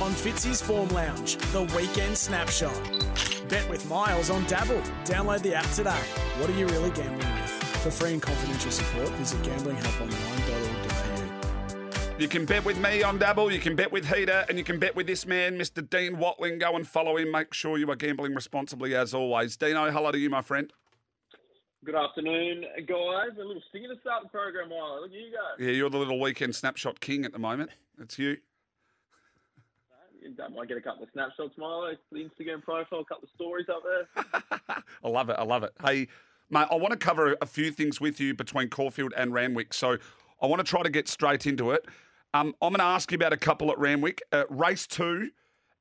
on Fitzy's Form Lounge, the weekend snapshot. Bet with Miles on Dabble. Download the app today. What are you really gambling with? For free and confidential support, visit gamblinghelponline.org.au. You can bet with me on Dabble, you can bet with Heater, and you can bet with this man, Mr. Dean Watling. Go and follow him. Make sure you are gambling responsibly as always. Dino, hello to you, my friend. Good afternoon, guys. A little stinger to start the program, Milo. Look at you guys. Yeah, you're the little weekend snapshot king at the moment. It's you. That might get a couple of snapshots, Milo. The Instagram profile, a couple of stories up there. I love it. I love it. Hey, mate, I want to cover a few things with you between Caulfield and Randwick. So I want to try to get straight into it. Um, I'm going to ask you about a couple at Randwick. Uh, race two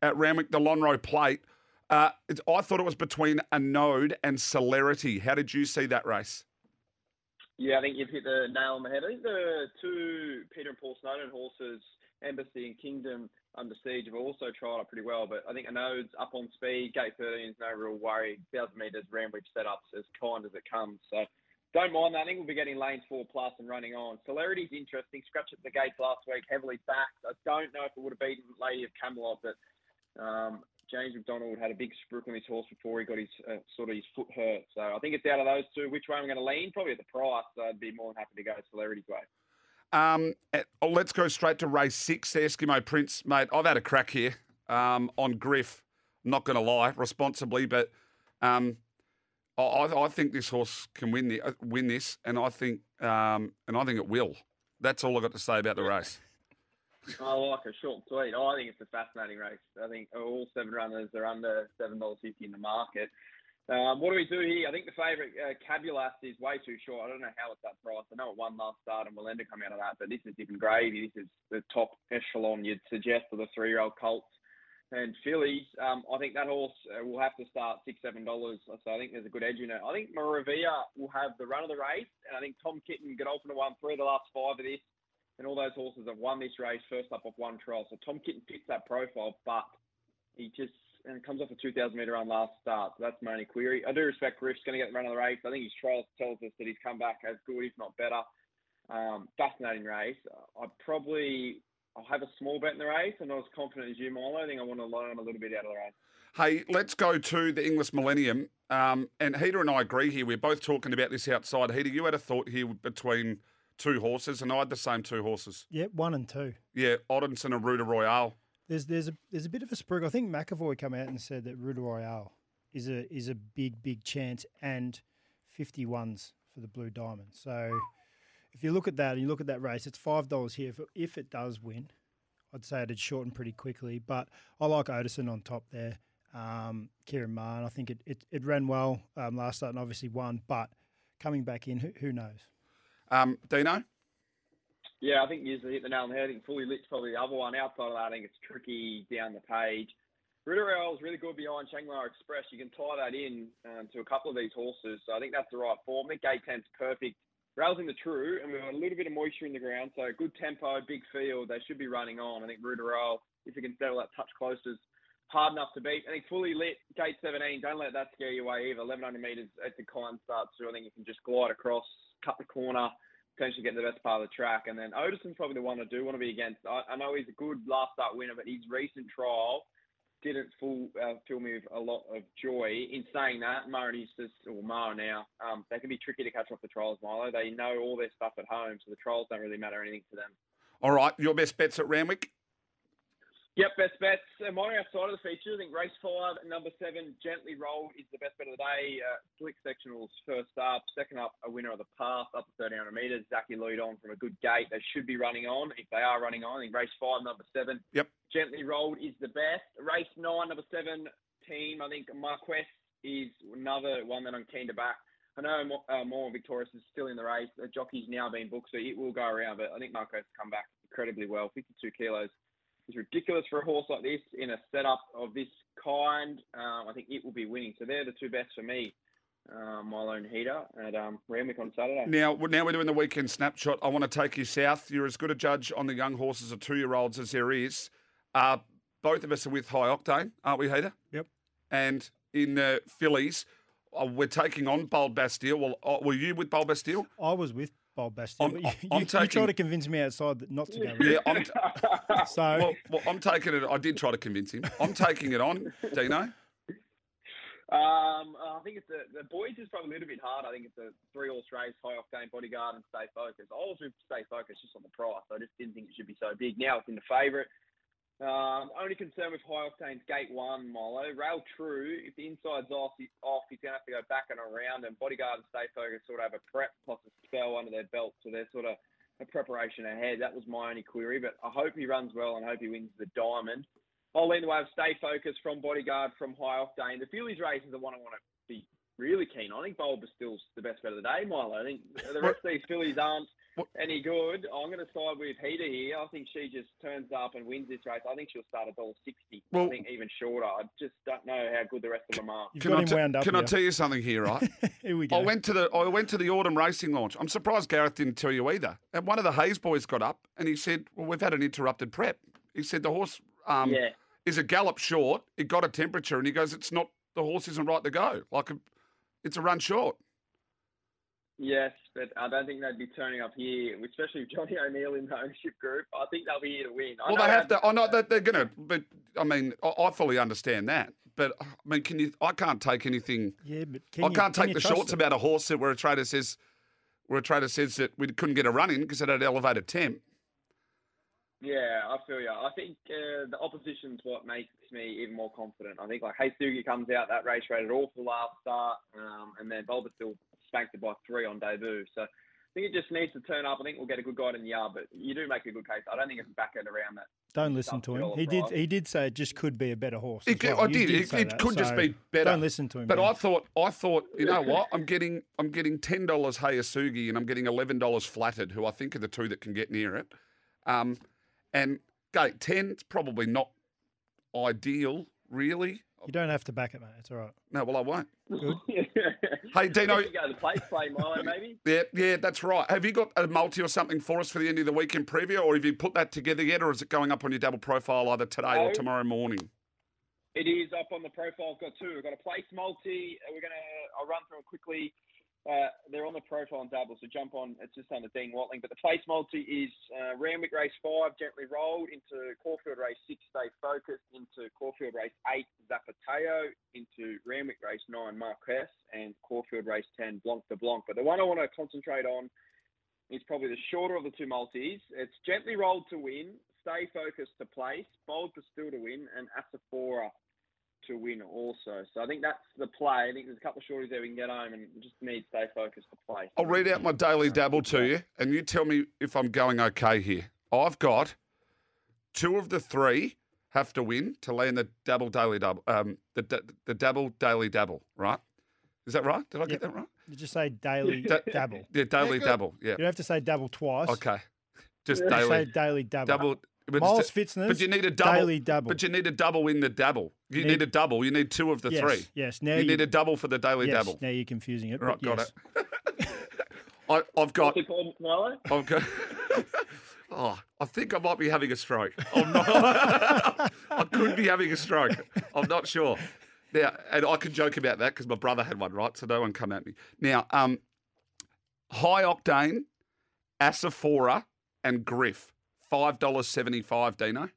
at Randwick, the Lonhro Plate. Uh, I thought it was between Anode and celerity. How did you see that race? Yeah, I think you've hit the nail on the head. I think the two Peter and Paul Snowden horses, Embassy and Kingdom under siege, have also tried it pretty well. But I think Anode's up on speed. Gate 13 is no real worry. 1,000 metres Randwick setups as kind as it comes. So don't mind that. I think we'll be getting lanes four plus and running on. Celerity's interesting. Scratch at the gates last week, heavily backed. I don't know if it would have beaten Lady of Camelot, but um, James McDonald had a big spruik on his horse before he got his uh, sort of his foot hurt. So I think it's out of those two. Which way I'm going to lean? Probably at the price. So I'd be more than happy to go Celerity's way. Um, eh, oh, let's go straight to race six, Eskimo Prince, mate. I've had a crack here um, on Griff. not going to lie, responsibly, but um, I, I think this horse can win the, uh, win this, and I think um, and I think it will. That's all I've got to say about the race. I like a short sweet. Oh, I think it's a fascinating race. I think all seven runners are under seven dollars fifty in the market. Um, what do we do here? I think the favourite uh, is way too short. I don't know how it's that price. I know it won last start and will end to come out of that, but this is different gravy. This is the top echelon you'd suggest for the three-year-old colts and fillies. Um, I think that horse uh, will have to start six, seven dollars. So I think there's a good edge in it. I think Maravilla will have the run of the race, and I think Tom Kitten Godolphin won three the last five of this, and all those horses have won this race first up off one trial. So Tom Kitten fits that profile, but he just and comes off a 2,000 metre run last start. So that's my only query. I do respect Griff's going to get the run of the race. I think his trial tells us that he's come back as good, if not better. Um, fascinating race. I probably I'll have a small bet in the race. I'm not as confident as you, Milo. I think I want to learn a little bit out of the race. Hey, let's go to the English Millennium. Um, and Heater and I agree here. We're both talking about this outside. Heater, you had a thought here between two horses, and I had the same two horses. Yeah, one and two. Yeah, Oddinson and Ruta Royale. There's there's a there's a bit of a sprig. I think McEvoy come out and said that Ruta Royale is a is a big big chance and 51s for the Blue Diamond. So if you look at that and you look at that race, it's five dollars here. If it, if it does win, I'd say it'd shorten pretty quickly. But I like Odison on top there. Um, Kieran Marn, I think it, it, it ran well um, last start and obviously won, but coming back in, who, who knows? Um, Dino? Yeah, I think you hit the nail on the head. I think fully lit's probably the other one. Outside of that, I think it's tricky down the page. Ritterell is really good behind Shangri-La Express. You can tie that in um, to a couple of these horses. So I think that's the right form. Gate 10's perfect. Rails in the true, and we've got a little bit of moisture in the ground. So good tempo, big field. They should be running on. I think Ritterell, if we can settle that touch close, is hard enough to beat. I think fully lit, gate 17, don't let that scare you away either. 1100 metres at the kind start, through. I think you can just glide across, cut the corner, potentially get the best part of the track. And then Odison's probably the one I do want to be against. I, I know he's a good last start winner, but his recent trial didn't full, uh, fill me with a lot of joy. In saying that, Murray just, or Mara now, um, they can be tricky to catch off the trials, Milo. They know all their stuff at home, so the trials don't really matter anything to them. All right, your best bets at Randwick? Yep, best bets. Uh, mine outside of the feature, I think race five, number seven, Gently Rolled is the best bet of the day. Uh, slick sectionals first up. Second up, a winner of the path up to 1300 metres. Zac Lloyd on from a good gate. They should be running on. If they are running on, I think race five, number seven. Yep. Gently Rolled is the best. Race nine, number seven, team. I think Marquess is another one that I'm keen to back. I know uh, more Victorious is still in the race. The jockey's now been booked, so it will go around. But I think Marquess has come back incredibly well. 52 kilos is ridiculous for a horse like this in a setup of this kind. Um, I think it will be winning. So they're the two best for me. Uh, Milo and Heater at um, Randwick on Saturday. Now, now we're doing the weekend snapshot. I want to take you south. You're as good a judge on the young horses of two-year-olds as there is. Uh, both of us are with High Octane, aren't we, Heater? Yep. And in the fillies, uh, we're taking on Bold Bastille. Well, uh, were you with Bold Bastille? I was with Bold Bastille. I'm- you, I'm you, you try to convince me outside that not to go. Yeah. I'm. T- So well, well, I'm taking it. I did try to convince him. I'm taking it on, Dino. Um, I think it's the, the boys is probably a little bit hard. I think it's a three horse race, high game bodyguard, and stay focused. I was with stay focused just on the price. I just didn't think it should be so big. Now it's in the favourite. Um, only concern with high octane's gate one, Milo. Rail true. If the inside's off, he's off, he's going to have to go back and around. And bodyguard and stay focused sort of have a prep plus a spell under their belt, so they're sort of a preparation ahead. That was my only query, but I hope he runs well and hope he wins the diamond. I'll lean the way of stay focused from bodyguard from high octane. The fillies race is the one I want to be really keen on. I think Bulb is still the best bet of the day, Milo. I think the rest of these fillies aren't What- any good. I'm going to side with Heater here. I think she just turns up and wins this race. I think she'll start at dollar sixty. Well- I think even shorter. I just don't know how good the rest of them are. you've Can got I him t- wound up. can I tell you something here, right? Here we go. I went to the I went to the autumn racing launch. I'm surprised Gareth didn't tell you either. And one of the Hayes boys got up and he said, "Well, we've had an interrupted prep." He said the horse um, yeah. is a gallop short. It got a temperature, and he goes, "It's not the horse isn't right to go. Like a, it's a run short." Yes, but I don't think they'd be turning up here, especially with Johnny O'Neill in the ownership group. I think they'll be here to win. I Well, know they have how- to. Oh, I know that they're going to, but I mean, I, I fully understand that. But I mean, can you? I can't take anything. yeah, but can I can't can take you the trust shorts it? about a horse that where a trader says, where a trader says that we couldn't get a run in because it had elevated temp. Yeah, I feel you. I think uh, the opposition's what makes me even more confident. I think like Hayasugi comes out that race rated awful last start, um, and then Bulba still spanked it by three on debut. So I think it just needs to turn up. I think we'll get a good guide in the yard, but you do make a good case. I don't think it's back end around that. Don't listen to him. He did. He did say it just could be a better horse. It could- well. I You did. It, it that, could just be better. Don't listen to him. But Ben. I thought, I thought, you know what? I'm getting, I'm getting ten dollars Hayasugi and I'm getting eleven dollars Flattered, who I think are the two that can get near it. Um, and gate ten, it's probably not ideal, really. you don't have to back it, mate. It's all right. No, well, I won't. Good. Hey, Dino. You go to the place play, Milo, maybe. Yeah, yeah, that's right. Have you got a multi or something for us for the end of the weekend preview, or have you put that together yet, or is it going up on your Dabble profile either today or tomorrow morning? It is up on the profile. I've got two. We've got a place multi. We're gonna. I'll run through it quickly. Uh, they're on the profile and Dabble, so jump on. It's just under Dean Watling. But the place multi is uh, Randwick race five, gently rolled into Caulfield race six, stay focused into Caulfield race eight, Zapateo into Randwick race nine, Marquess, and Caulfield race ten, Blanc de Blanc. But the one I want to concentrate on is probably the shorter of the two multis. It's gently rolled to win, stay focused to place, bold to still to win, and Asaphora to win also. So I think that's the play. I think there's a couple of shorties there we can get home and just need stay focused to play. I'll read out my daily dabble to you, and you tell me if I'm going okay here. I've got two of the three have to win to land the double daily double, um, the da- the double daily double, right? Is that right? Did I get Yep. that right? Did You just say daily Da- dabble. Yeah, daily good. double. Yeah. You don't have to say dabble twice. Okay. Just Yeah. Just say daily daily dabble. double. But, Miles it's- Fitzner's but you need a double. daily double. But you need a double in the double. You Need- need, a double. You need two of the yes, three. Yes. Now You, you, need a double for the daily yes, double. Now you're confusing it. Right, but got yes. it. I, I've got. What's it called, Milo? I've got. oh, I think I might be having a stroke. I'm not. I could be having a stroke. I'm not sure. Now, and I can joke about that because my brother had one, right? So no one come at me. Now, um, high octane, Asaphora, and Griff, five dollars seventy-five. Dino.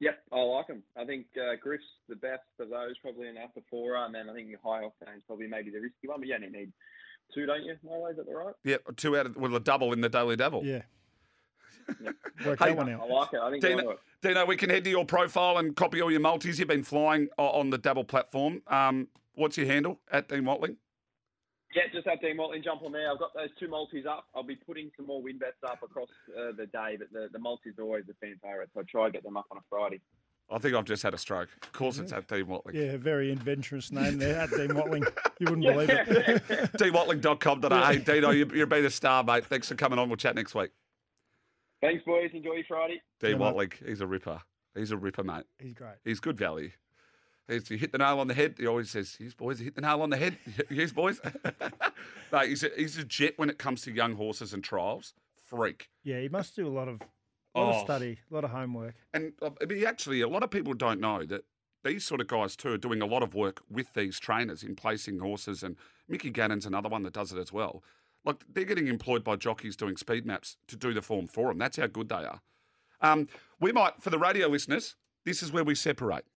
Yep, I like them. I think uh, Griff's the best of those, probably an Asaphora, and then I think your high octane's probably maybe the risky one, but you only need two, don't you, Milo? Is that the right? Yeah, two out of well, a double in the daily Dabble. Yeah. Work Hey, that one I like it. I think Dino- I it. Dino, we can head to your profile and copy all your multis. You've been flying on the double platform. Um, what's your handle at Dean Watling? Yeah, just have Dean Watling jump on there. I've got those two multis up. I'll be putting some more win bets up across uh, the day, but the, the multis are always the fan favourite, so I try to get them up on a Friday. I think I've just had a stroke. Of course, it's at Dean Watling. Yeah, very adventurous name there at Dean Watling. You wouldn't believe it. dwatling.com.au. Dino, you, you've been a star, mate. Thanks for coming on. We'll chat next week. Thanks, boys. Enjoy your Friday. Dean Yeah. Watling, he's a ripper. He's a ripper, mate. He's great. He's good value. He's, you hit the nail on the head. He always says, "Yes, boys, you hit the nail on the head." yes, boys. mate, he's a, he's a jet when it comes to young horses and trials. Freak. Yeah, he must do a lot of, lot Oh. of study, a lot of homework. And uh, I mean, actually, a lot of people don't know that these sort of guys too are doing a lot of work with these trainers in placing horses. And Mickey Gannon's another one that does it as well. Like they're getting employed by jockeys doing speed maps to do the form for them. That's how good they are. Um, we might, for the radio listeners, this is where we separate.